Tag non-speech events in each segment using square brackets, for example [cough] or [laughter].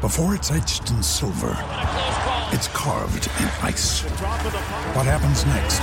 Before it's etched in silver, it's carved in ice. What happens next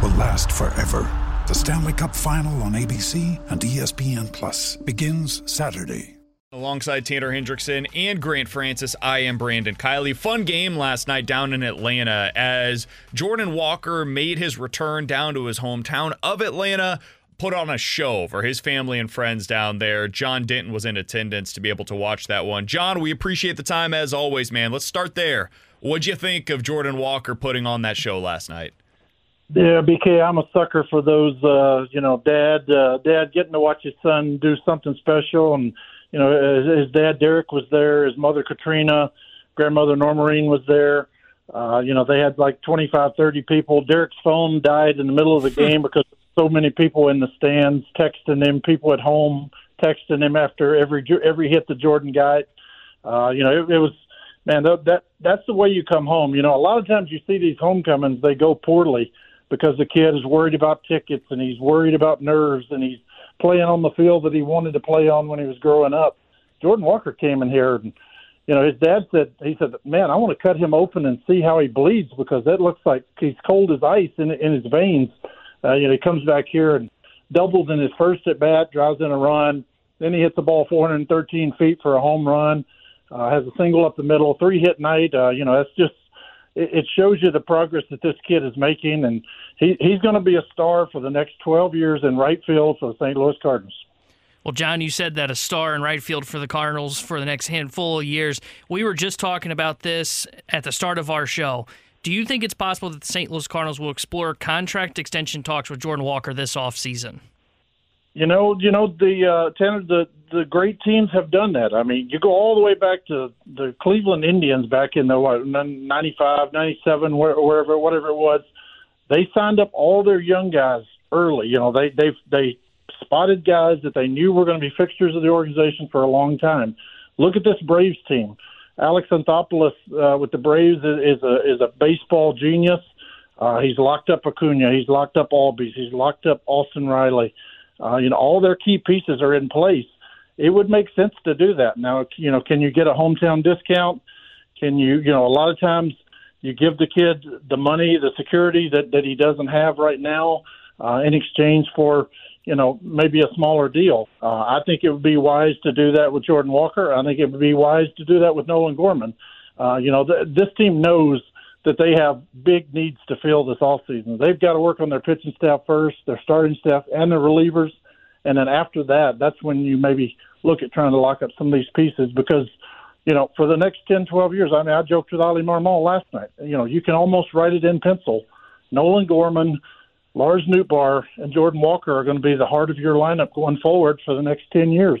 will last forever. The Stanley Cup Final on ABC and ESPN Plus begins Saturday. Alongside Tanner Hendrickson and Grant Francis, I am Brandon Kiley. Fun game last night down in Atlanta as Jordan Walker made his return down to his hometown of Atlanta put on a show for his family and friends down there. John Denton was in attendance to be able to watch that one. John, we appreciate the time as always, man. Let's start there. What'd you think of Jordan Walker putting on that show last night? Yeah, BK, I'm a sucker for those. Uh, you know, dad, uh, dad getting to watch his son do something special, and you know, his, his dad Derek was there, his mother Katrina, grandmother Normarine was there. Uh, you know, they had like 25, 30 people. Derek's phone died in the middle of the [laughs] game because so many people in the stands texting him, people at home texting him after every every hit that Jordan got. Uh, you know, it, it was man that, that that's the way you come home. You know, a lot of times you see these homecomings they go poorly because the kid is worried about tickets and he's worried about nerves and he's playing on the field that he wanted to play on when he was growing up. Jordan Walker came in here and you know his dad said he said man I want to cut him open and see how he bleeds because that looks like he's cold as ice in in his veins uh, you know, he comes back here and doubles in his first at bat, drives in a run. Then he hits the ball 413 feet for a home run. Uh, has a single up the middle, three hit night. Uh, you know, that's just it, it shows you the progress that this kid is making, and he he's going to be a star for the next 12 years in right field for the St. Louis Cardinals. Well, John, you said that a star in right field for the Cardinals for the next handful of years. We were just talking about this at the start of our show. Do you think it's possible that the St. Louis Cardinals will explore contract extension talks with Jordan Walker this offseason? You know, you know the uh, Tanner, the the great teams have done that. I mean, you go all the way back to the Cleveland Indians back in the what, 95, 97, wherever, whatever it was. They signed up all their young guys early. You know, they they they spotted guys that they knew were going to be fixtures of the organization for a long time. Look at this Braves team. Alex Anthopoulos uh, with the Braves is, is a is a baseball genius. Uh, he's locked up Acuna. He's locked up Albies. He's locked up Austin Riley. Uh, you know, all their key pieces are in place. It would make sense to do that. Now, you know, can you get a hometown discount? Can you, you know, a lot of times you give the kid the money, the security that that he doesn't have right now, uh, in exchange for you know, maybe a smaller deal. Uh, I think it would be wise to do that with Jordan Walker. I think it would be wise to do that with Nolan Gorman. Uh, you know, th- this team knows that they have big needs to fill this off season. They've got to work on their pitching staff first, their starting staff, and their relievers. And then after that, that's when you maybe look at trying to lock up some of these pieces because, you know, for the next 10, 12 years, I mean, I joked with Oli Marmol last night. You know, you can almost write it in pencil. Nolan Gorman – Lars Nootbaar and Jordan Walker are going to be the heart of your lineup going forward for the next 10 years.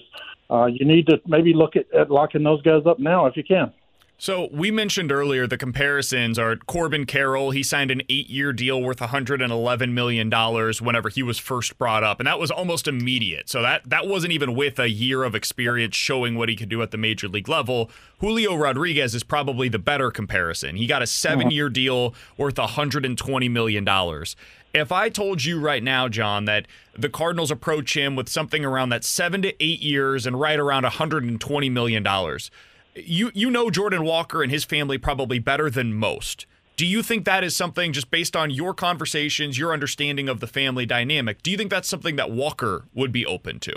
Uh, you need to maybe look at, at locking those guys up now if you can. So we mentioned earlier the comparisons are Corbin Carroll. He signed an eight-year deal worth 111 million dollars whenever he was first brought up, and that was almost immediate. So that that wasn't even with a year of experience showing what he could do at the major league level. Julio Rodriguez is probably the better comparison. He got a seven-year deal worth 120 million dollars. If I told you right now, John, that the Cardinals approach him with something around that seven to eight years and right around 120 million dollars you you know Jordan Walker and his family probably better than most. Do you think that is something just based on your conversations, your understanding of the family dynamic? Do you think that's something that Walker would be open to?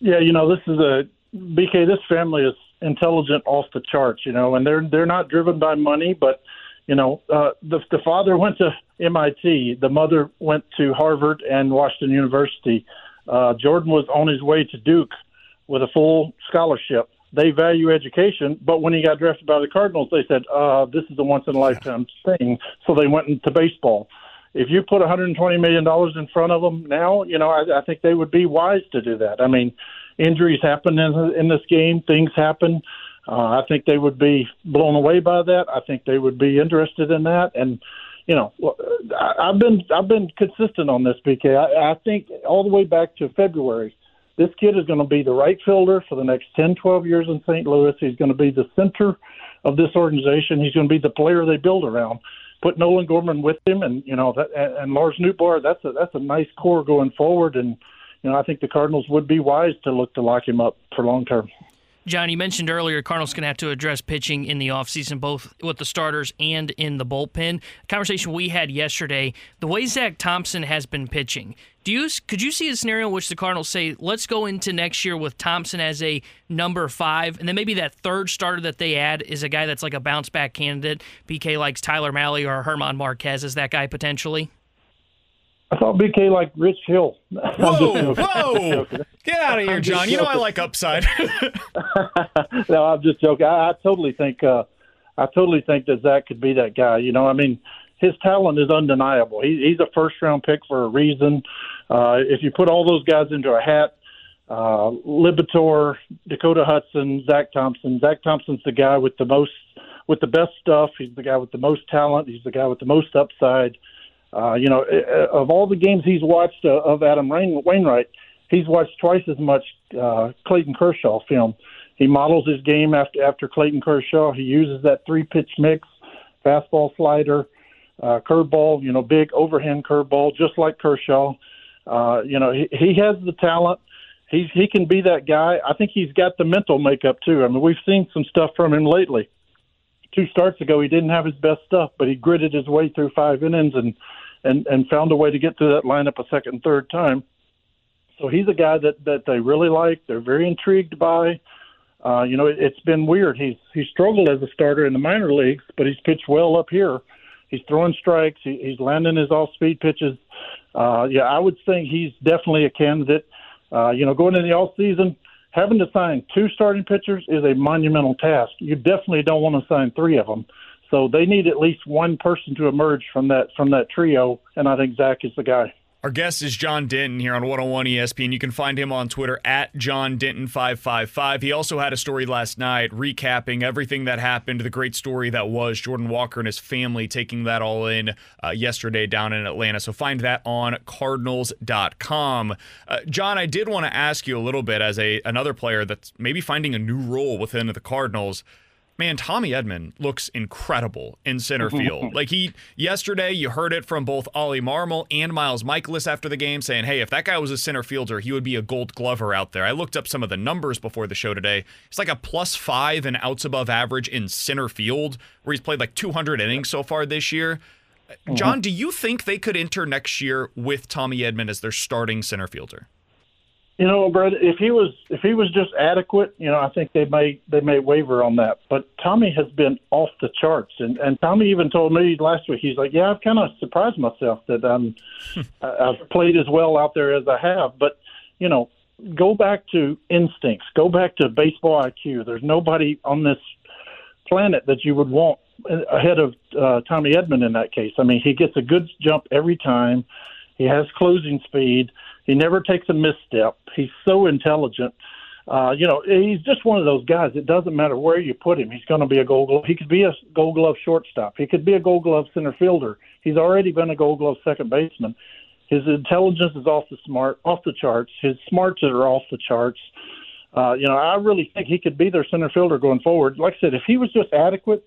Yeah, you know, this is a BK. This family is intelligent off the charts, you know, and they're they're not driven by money, but you know, uh, the the father went to MIT, the mother went to Harvard and Washington University. Uh, Jordan was on his way to Duke with a full scholarship they value education. But when he got drafted by the Cardinals, they said, uh, this is a once in a lifetime thing. So they went into baseball. If you put $120 million in front of them now, you know, I, I think they would be wise to do that. I mean, injuries happen in, in this game, things happen. Uh, Uh, I think they would be blown away by that. I think they would be interested in that, and you know, I've been I've been consistent on this, BK. I, I think all the way back to February, this kid is going to be the right fielder for the next 10, 12 years in St. Louis. He's going to be the center of this organization. He's going to be the player they build around. Put Nolan Gorman with him, and you know that, and, and Lars Nootbaar. That's a that's a nice core going forward, and you know I think the Cardinals would be wise to look to lock him up for long term. John, you mentioned earlier Cardinals going to have to address pitching in the offseason, both with the starters and in the bullpen. Conversation we had yesterday, the way Zach Thompson has been pitching, do you could you see a scenario in which the Cardinals say, let's go into next year with Thompson as a number five, and then maybe that third starter that they add is a guy that's like a bounce back candidate? BK likes Tyler Mahle or German Marquez as that guy potentially? I thought BK like Rich Hill. [laughs] Whoa, whoa! Get out of here, John. You know I like upside. [laughs] [laughs] no, I'm just joking. I, I totally think uh, I totally think that Zach could be that guy. You know, I mean, his talent is undeniable. He, he's a first round pick for a reason. Uh, if you put all those guys into a hat, uh, Liberatore, Dakota Hudson, Zach Thompson. Zach Thompson's the guy with the most, with the best stuff. He's the guy with the most talent. He's the guy with the most upside. Uh, you know, of all the games he's watched uh, of Adam Rain- Wainwright, he's watched twice as much uh, Clayton Kershaw film. He models his game after after Clayton Kershaw. He uses that three pitch mix, fastball, slider, uh, curveball. You know, big overhand curveball, just like Kershaw. Uh, you know, he, he has the talent. He's he can be that guy. I think he's got the mental makeup too. I mean, we've seen some stuff from him lately. Two starts ago, he didn't have his best stuff, but he gritted his way through five innings and and and found a way to get to that lineup a second and third time. So he's a guy that that they really like. They're very intrigued by. Uh, you know, it, it's been weird. He's he's struggled as a starter in the minor leagues, but he's pitched well up here. He's throwing strikes. He, he's landing his off-speed pitches. Uh, yeah, I would think he's definitely a candidate. Uh, you know, going into the off season, having to sign two starting pitchers is a monumental task. You definitely don't want to sign three of them. So they need at least one person to emerge from that from that trio, and I think Zach is the guy. Our guest is John Denton here on 101 ESPN. You can find him on Twitter at John Denton555. He also had a story last night recapping everything that happened, the great story that was Jordan Walker and his family taking that all in uh, yesterday down in Atlanta. So find that on Cardinals.com. Uh, John, I did want to ask you a little bit as a another player that's maybe finding a new role within the Cardinals man, Tommy Edman looks incredible in center field. [laughs] like he yesterday, you heard it from both Oli Marmol and Miles Mikolas after the game saying, "Hey, if that guy was a center fielder, he would be a Gold Glover out there." I looked up some of the numbers before the show today. It's like a plus five and outs above average in center field, where he's played like 200 innings so far this year. John, mm-hmm. do you think they could enter next year with Tommy Edman as their starting center fielder? You know, Brett, if he was if he was just adequate, you know, I think they may they may waver on that. But Tommy has been off the charts, and and Tommy even told me last week he's like, yeah, I've kind of surprised myself that um I've played as well out there as I have. But you know, go back to instincts, go back to baseball IQ. There's nobody on this planet that you would want ahead of uh, Tommy Edman in that case. I mean, he gets a good jump every time. He has closing speed he never takes a misstep. He's so intelligent. Uh, you know, he's just one of those guys. It doesn't matter where you put him. He's going to be a Gold Glove. He could be a Gold Glove shortstop. He could be a Gold Glove center fielder. He's already been a Gold Glove second baseman. His intelligence is off the smart, off the charts. His smarts are off the charts. Uh, you know, I really think he could be their center fielder going forward. Like I said, if he was just adequate,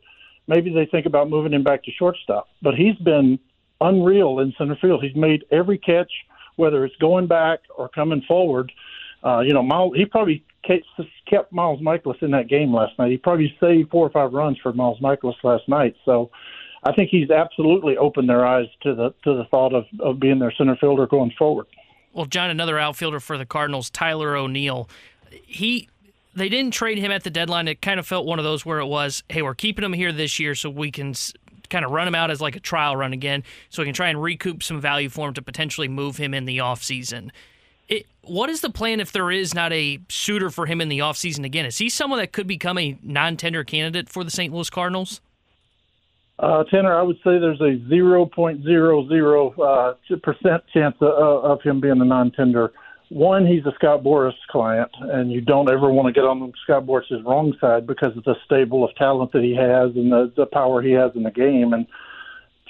maybe they think about moving him back to shortstop. But he's been unreal in center field. He's made every catch whether it's going back or coming forward. Uh, you know, Miles, he probably kept Miles Mikolas in that game last night. He probably saved four or five runs for Miles Mikolas last night. So I think he's absolutely opened their eyes to the to the thought of, of being their center fielder going forward. Well, John, another outfielder for the Cardinals, Tyler O'Neill. He they didn't trade him at the deadline. It kind of felt one of those where it was, hey, we're keeping him here this year so we can kind of run him out as like a trial run again so we can try and recoup some value for him to potentially move him in the offseason. What is the plan if there is not a suitor for him in the offseason again? Is he someone that could become a non tender candidate for the St. Louis Cardinals? Uh, Tanner, I would say there's a 0.00 uh, percent chance of, of him being a non tender. One, he's a Scott Boras client, and you don't ever want to get on Scott Boras's wrong side because of the stable of talent that he has and the, the power he has in the game. And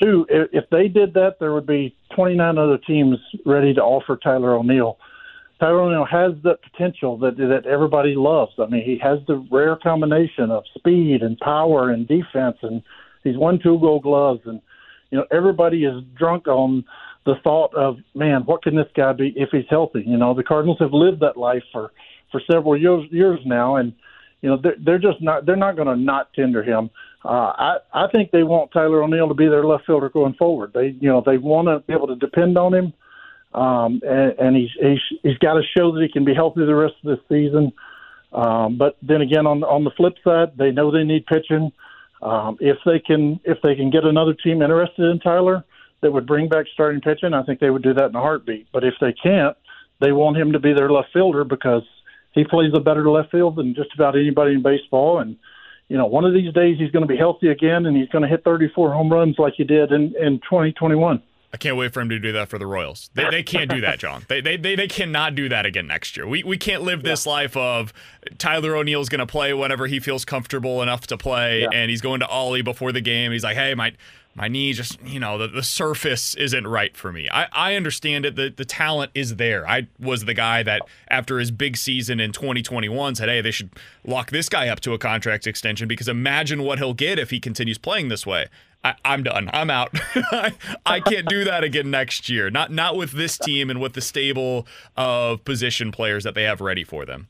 two, if, if they did that, there would be 29 other teams ready to offer Tyler O'Neill. Tyler O'Neill has the potential that that everybody loves. I mean, he has the rare combination of speed and power and defense, and he's won two Gold Gloves, and you know everybody is drunk on the thought of man, what can this guy be if he's healthy? You know, the Cardinals have lived that life for for several years years now, and you know they're, they're just not they're not going to not tender him. Uh, I I think they want Tyler O'Neill to be their left fielder going forward. They you know they want to be able to depend on him, um, and, and he's he's he's got to show that he can be healthy the rest of this season. Um, but then again, on on the flip side, they know they need pitching. Um, if they can if they can get another team interested in Tyler, that would bring back starting pitching, I think they would do that in a heartbeat. But if they can't, they want him to be their left fielder because he plays a better left field than just about anybody in baseball. And you know, one of these days he's going to be healthy again, and he's going to hit 34 home runs like he did in in 2021. I can't wait for him to do that for the Royals. They, they can't do that, John. They, they, they, they cannot do that again next year. We, we can't live this yeah. life of Tyler O'Neill's going to play whenever he feels comfortable enough to play, yeah. and he's going to Oli before the game. He's like, hey, my my knee just you know the, the surface isn't right for me i, I understand it the, the talent is there i was the guy that after his big season in 2021 said hey they should lock this guy up to a contract extension because imagine what he'll get if he continues playing this way I, am done. I'm out. I, [laughs] I can't do that again next year. Not not with this team and with the stable of position players that they have ready for them.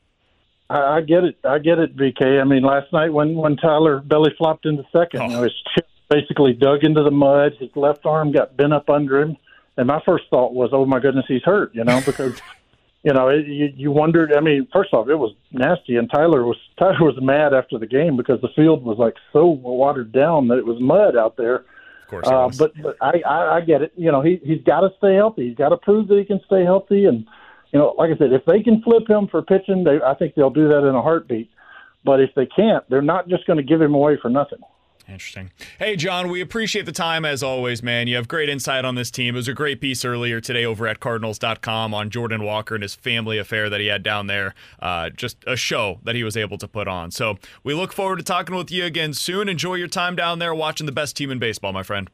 I, I get it. I get it, BK. I mean, last night when when Tyler belly flopped into second, oh. you know, his chip basically dug into the mud. His left arm got bent up under him, and my first thought was, "Oh my goodness, he's hurt," you know, because [laughs] you know it, you you wondered. I mean, first off, it was nasty, and Tyler was [laughs] Tyler was mad after the game because the field was like so watered down that it was mud out there. Of course, uh, but but I, I I get it. You know, he he's got to stay healthy. He's got to prove that he can stay healthy, and you know, like I said, if they can flip him for pitching, they I think they'll do that in a heartbeat. But if they can't, they're not just going to give him away for nothing. Interesting. Hey, John, we appreciate the time as always, man. You have great insight on this team. It was a great piece earlier today over at Cardinals.com on Jordan Walker and his family affair that he had down there. Uh, just a show that he was able to put on. So we look forward to talking with you again soon. Enjoy your time down there watching the best team in baseball, my friend.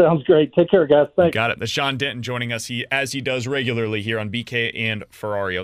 Sounds great. Take care, guys. Thanks. got it. That's John Denton joining us he, as he does regularly here on BK and Ferrario.